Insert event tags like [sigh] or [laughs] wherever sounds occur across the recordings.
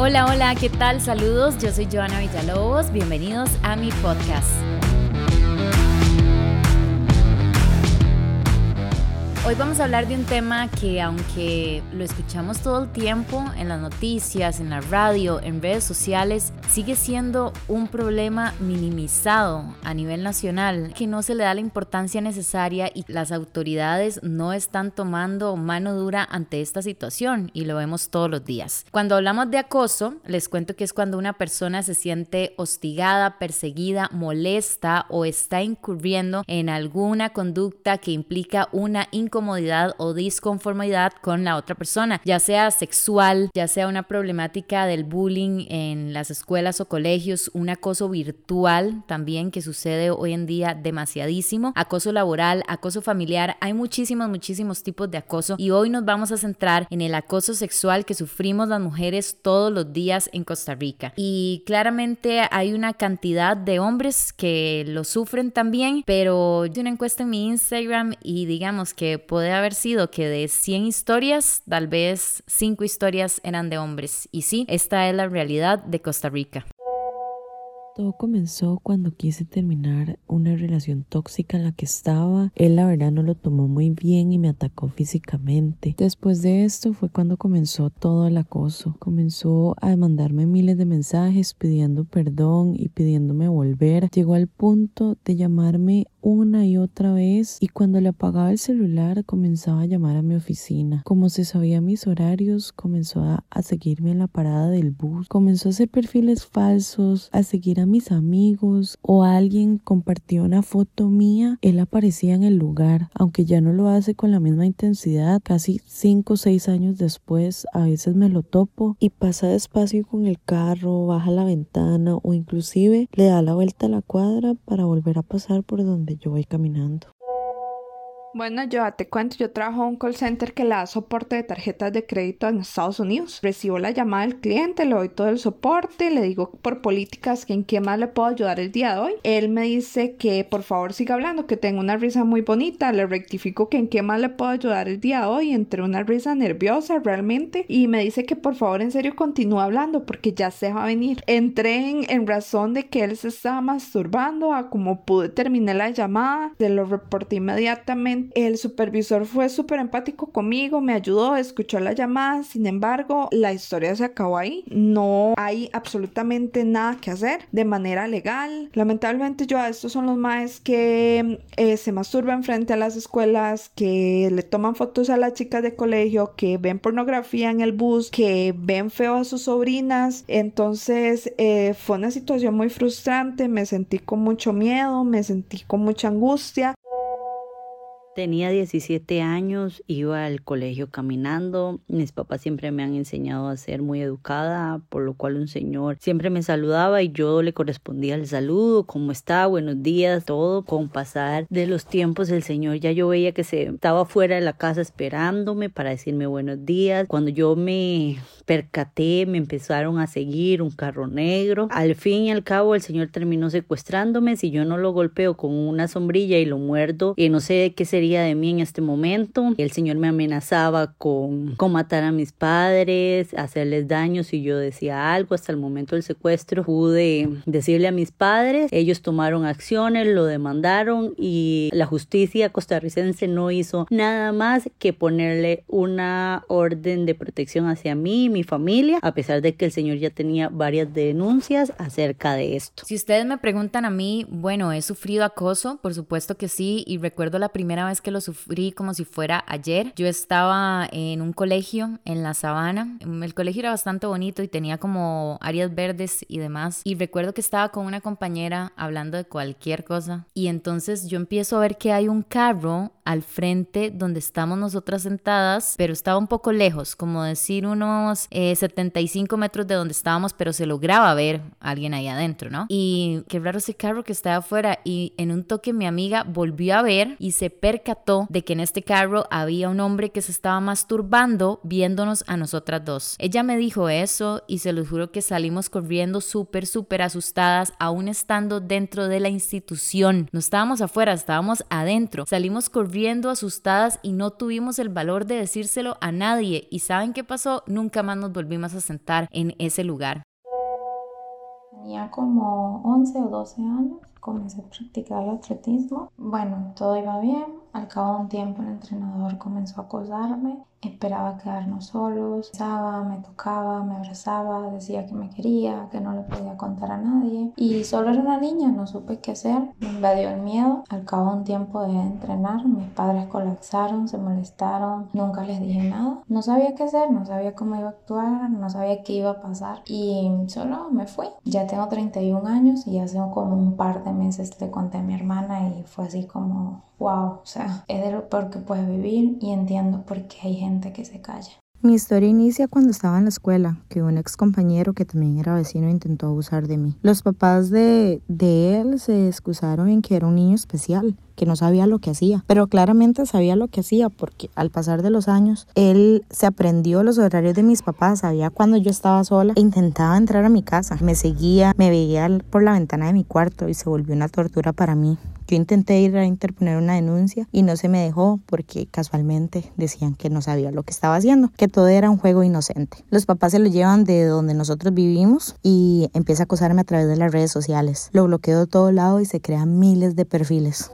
Hola, hola, ¿qué tal? Saludos, yo soy Joana Villalobos, bienvenidos a mi podcast. Hoy vamos a hablar de un tema que aunque lo escuchamos todo el tiempo en las noticias, en la radio, en redes sociales, sigue siendo un problema minimizado a nivel nacional, que no se le da la importancia necesaria y las autoridades no están tomando mano dura ante esta situación y lo vemos todos los días. Cuando hablamos de acoso, les cuento que es cuando una persona se siente hostigada, perseguida, molesta o está incurriendo en alguna conducta que implica una incomodidad incomodidad o disconformidad con la otra persona, ya sea sexual, ya sea una problemática del bullying en las escuelas o colegios, un acoso virtual también que sucede hoy en día demasiadísimo, acoso laboral, acoso familiar, hay muchísimos, muchísimos tipos de acoso y hoy nos vamos a centrar en el acoso sexual que sufrimos las mujeres todos los días en Costa Rica. Y claramente hay una cantidad de hombres que lo sufren también, pero yo una encuesta en mi Instagram y digamos que puede haber sido que de 100 historias, tal vez 5 historias eran de hombres. Y sí, esta es la realidad de Costa Rica. Todo comenzó cuando quise terminar una relación tóxica en la que estaba. Él la verdad no lo tomó muy bien y me atacó físicamente. Después de esto fue cuando comenzó todo el acoso. Comenzó a mandarme miles de mensajes pidiendo perdón y pidiéndome volver. Llegó al punto de llamarme una y otra vez y cuando le apagaba el celular comenzaba a llamar a mi oficina. Como se sabía mis horarios, comenzó a, seguirme en la parada del bus. Comenzó a hacer perfiles falsos, a seguir a mis amigos o alguien compartió una foto mía, él aparecía en el lugar, aunque ya no lo hace con la misma intensidad, casi 5 o 6 años después a veces me lo topo y pasa despacio con el carro, baja la ventana o inclusive le da la vuelta a la cuadra para volver a pasar por donde yo voy caminando. Bueno, yo te cuento, yo trabajo en un call center que le da soporte de tarjetas de crédito en Estados Unidos. Recibo la llamada del cliente, le doy todo el soporte, le digo por políticas que en qué más le puedo ayudar el día de hoy. Él me dice que por favor siga hablando, que tengo una risa muy bonita, le rectifico que en qué más le puedo ayudar el día de hoy, entre una risa nerviosa realmente, y me dice que por favor en serio continúe hablando porque ya se va a venir. Entré en, en razón de que él se estaba masturbando, a como pude terminar la llamada, se lo reporté inmediatamente el supervisor fue súper empático conmigo, me ayudó, escuchó la llamada, sin embargo, la historia se acabó ahí. No hay absolutamente nada que hacer de manera legal. Lamentablemente yo a estos son los más que eh, se masturban frente a las escuelas, que le toman fotos a las chicas de colegio, que ven pornografía en el bus, que ven feo a sus sobrinas. Entonces eh, fue una situación muy frustrante, me sentí con mucho miedo, me sentí con mucha angustia. Tenía 17 años, iba al colegio caminando. Mis papás siempre me han enseñado a ser muy educada, por lo cual un señor siempre me saludaba y yo le correspondía el saludo, cómo está, buenos días, todo. Con pasar de los tiempos, el señor ya yo veía que se estaba fuera de la casa esperándome para decirme buenos días. Cuando yo me percaté, me empezaron a seguir un carro negro. Al fin y al cabo, el señor terminó secuestrándome. Si yo no lo golpeo con una sombrilla y lo muerdo, y no sé qué sería de mí en este momento. El Señor me amenazaba con, con matar a mis padres, hacerles daño si yo decía algo. Hasta el momento del secuestro pude decirle a mis padres. Ellos tomaron acciones, lo demandaron y la justicia costarricense no hizo nada más que ponerle una orden de protección hacia mí y mi familia, a pesar de que el Señor ya tenía varias denuncias acerca de esto. Si ustedes me preguntan a mí, bueno, he sufrido acoso, por supuesto que sí, y recuerdo la primera vez que lo sufrí como si fuera ayer. Yo estaba en un colegio en la sabana. El colegio era bastante bonito y tenía como áreas verdes y demás. Y recuerdo que estaba con una compañera hablando de cualquier cosa. Y entonces yo empiezo a ver que hay un carro al frente donde estamos nosotras sentadas, pero estaba un poco lejos, como decir unos 75 eh, metros de donde estábamos, pero se lograba ver a alguien ahí adentro, ¿no? Y qué raro ese carro que estaba afuera. Y en un toque mi amiga volvió a ver y se percató de que en este carro había un hombre que se estaba masturbando viéndonos a nosotras dos. Ella me dijo eso y se los juro que salimos corriendo súper, súper asustadas, aún estando dentro de la institución. No estábamos afuera, estábamos adentro. Salimos corriendo asustadas y no tuvimos el valor de decírselo a nadie. ¿Y saben qué pasó? Nunca más nos volvimos a sentar en ese lugar. Tenía como 11 o 12 años, comencé a practicar el atletismo. Bueno, todo iba bien. Al cabo de un tiempo el entrenador comenzó a acosarme Esperaba quedarnos solos, besaba, me tocaba, me abrazaba, decía que me quería, que no le podía contar a nadie. Y solo era una niña, no supe qué hacer. Me invadió el miedo. Al cabo de un tiempo de entrenar, mis padres colapsaron, se molestaron, nunca les dije nada. No sabía qué hacer, no sabía cómo iba a actuar, no sabía qué iba a pasar. Y solo me fui. Ya tengo 31 años y hace como un par de meses le conté a mi hermana y fue así como, wow, o sea, es de lo peor que puedes vivir y entiendo por qué hay gente que se calla. Mi historia inicia cuando estaba en la escuela, que un ex compañero que también era vecino intentó abusar de mí. Los papás de, de él se excusaron en que era un niño especial, que no sabía lo que hacía, pero claramente sabía lo que hacía porque al pasar de los años él se aprendió los horarios de mis papás, sabía cuando yo estaba sola e intentaba entrar a mi casa, me seguía, me veía por la ventana de mi cuarto y se volvió una tortura para mí. Yo intenté ir a interponer una denuncia y no se me dejó porque casualmente decían que no sabía lo que estaba haciendo, que todo era un juego inocente. Los papás se lo llevan de donde nosotros vivimos y empieza a acosarme a través de las redes sociales. Lo bloqueo de todo lado y se crean miles de perfiles.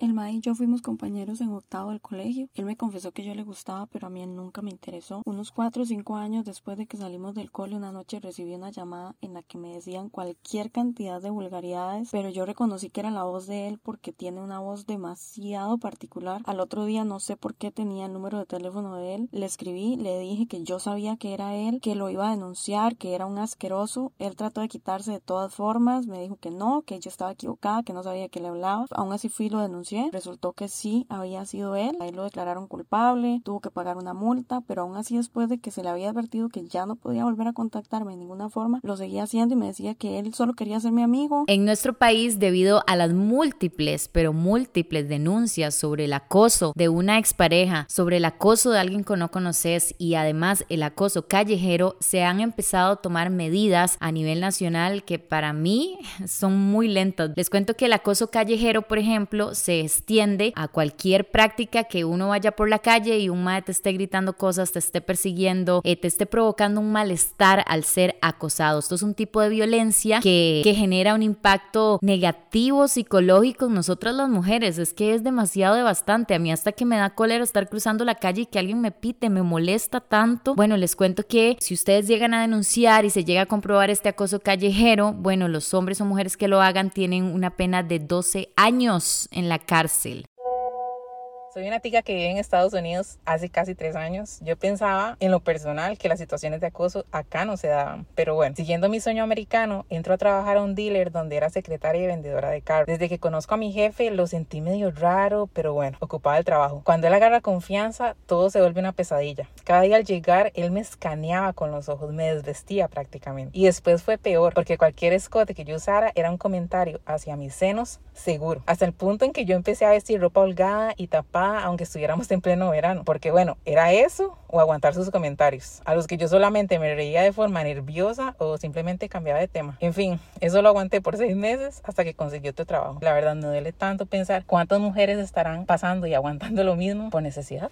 El Ma y yo fuimos compañeros en octavo del colegio. Él me confesó que yo le gustaba, pero a mí nunca me interesó. Unos cuatro o cinco años después de que salimos del cole, una noche recibí una llamada en la que me decían cualquier cantidad de vulgaridades, pero yo reconocí que era la voz de él porque tiene una voz demasiado particular. Al otro día no sé por qué tenía el número de teléfono de él. Le escribí, le dije que yo sabía que era él, que lo iba a denunciar, que era un asqueroso. Él trató de quitarse de todas formas, me dijo que no, que yo estaba equivocada, que no sabía que le hablaba. Aún así fui lo denuncié Resultó que sí había sido él. Ahí lo declararon culpable, tuvo que pagar una multa, pero aún así después de que se le había advertido que ya no podía volver a contactarme de ninguna forma, lo seguía haciendo y me decía que él solo quería ser mi amigo. En nuestro país, debido a las múltiples, pero múltiples denuncias sobre el acoso de una expareja, sobre el acoso de alguien que no conoces y además el acoso callejero, se han empezado a tomar medidas a nivel nacional que para mí [laughs] son muy lentas. Les cuento que el acoso callejero, por ejemplo, se extiende a cualquier práctica que uno vaya por la calle y un madre te esté gritando cosas, te esté persiguiendo, eh, te esté provocando un malestar al ser acosado. Esto es un tipo de violencia que, que genera un impacto negativo psicológico en nosotras las mujeres. Es que es demasiado devastante. A mí hasta que me da cólera estar cruzando la calle y que alguien me pite, me molesta tanto. Bueno, les cuento que si ustedes llegan a denunciar y se llega a comprobar este acoso callejero, bueno, los hombres o mujeres que lo hagan tienen una pena de 12 años en la cárcel. Soy una tica que vive en Estados Unidos hace casi tres años. Yo pensaba en lo personal que las situaciones de acoso acá no se daban. Pero bueno, siguiendo mi sueño americano, entro a trabajar a un dealer donde era secretaria y vendedora de carros. Desde que conozco a mi jefe lo sentí medio raro, pero bueno, ocupaba el trabajo. Cuando él agarra confianza, todo se vuelve una pesadilla. Cada día al llegar, él me escaneaba con los ojos, me desvestía prácticamente. Y después fue peor, porque cualquier escote que yo usara era un comentario hacia mis senos seguro. Hasta el punto en que yo empecé a vestir ropa holgada y tapada aunque estuviéramos en pleno verano, porque bueno, era eso o aguantar sus comentarios, a los que yo solamente me reía de forma nerviosa o simplemente cambiaba de tema. En fin, eso lo aguanté por seis meses hasta que consiguió otro trabajo. La verdad me duele tanto pensar cuántas mujeres estarán pasando y aguantando lo mismo por necesidad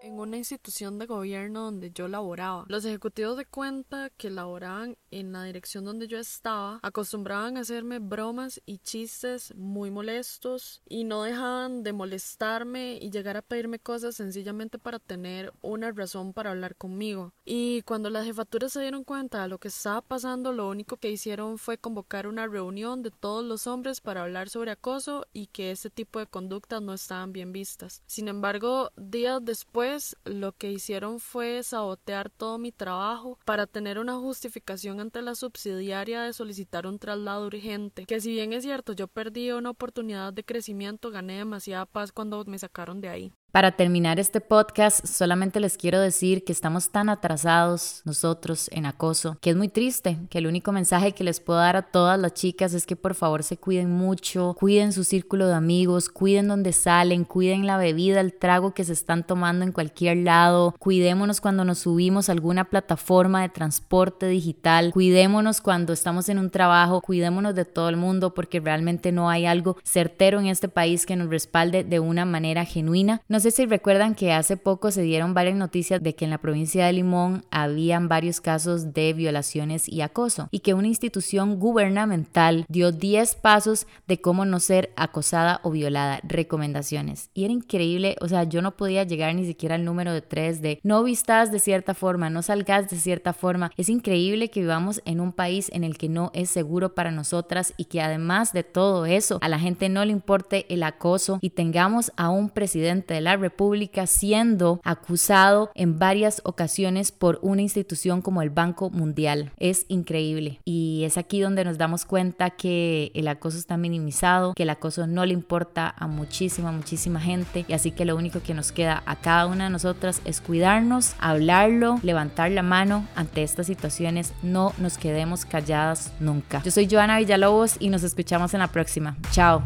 en una institución de gobierno donde yo laboraba. Los ejecutivos de cuenta que laboraban en la dirección donde yo estaba acostumbraban a hacerme bromas y chistes muy molestos y no dejaban de molestarme y llegar a pedirme cosas sencillamente para tener una razón para hablar conmigo. Y cuando las jefaturas se dieron cuenta de lo que estaba pasando, lo único que hicieron fue convocar una reunión de todos los hombres para hablar sobre acoso y que ese tipo de conductas no estaban bien vistas. Sin embargo, días después lo que hicieron fue sabotear todo mi trabajo para tener una justificación ante la subsidiaria de solicitar un traslado urgente, que si bien es cierto yo perdí una oportunidad de crecimiento, gané demasiada paz cuando me sacaron de ahí. Para terminar este podcast, solamente les quiero decir que estamos tan atrasados nosotros en acoso, que es muy triste, que el único mensaje que les puedo dar a todas las chicas es que por favor se cuiden mucho, cuiden su círculo de amigos, cuiden donde salen, cuiden la bebida, el trago que se están tomando en cualquier lado, cuidémonos cuando nos subimos a alguna plataforma de transporte digital, cuidémonos cuando estamos en un trabajo, cuidémonos de todo el mundo porque realmente no hay algo certero en este país que nos respalde de una manera genuina. Sé si recuerdan que hace poco se dieron varias noticias de que en la provincia de Limón habían varios casos de violaciones y acoso y que una institución gubernamental dio 10 pasos de cómo no ser acosada o violada, recomendaciones. Y era increíble, o sea, yo no podía llegar ni siquiera al número de 3 de no vistas de cierta forma, no salgas de cierta forma. Es increíble que vivamos en un país en el que no es seguro para nosotras y que además de todo eso, a la gente no le importe el acoso y tengamos a un presidente de la República siendo acusado en varias ocasiones por una institución como el Banco Mundial. Es increíble. Y es aquí donde nos damos cuenta que el acoso está minimizado, que el acoso no le importa a muchísima, muchísima gente. Y así que lo único que nos queda a cada una de nosotras es cuidarnos, hablarlo, levantar la mano ante estas situaciones. No nos quedemos calladas nunca. Yo soy Joana Villalobos y nos escuchamos en la próxima. Chao.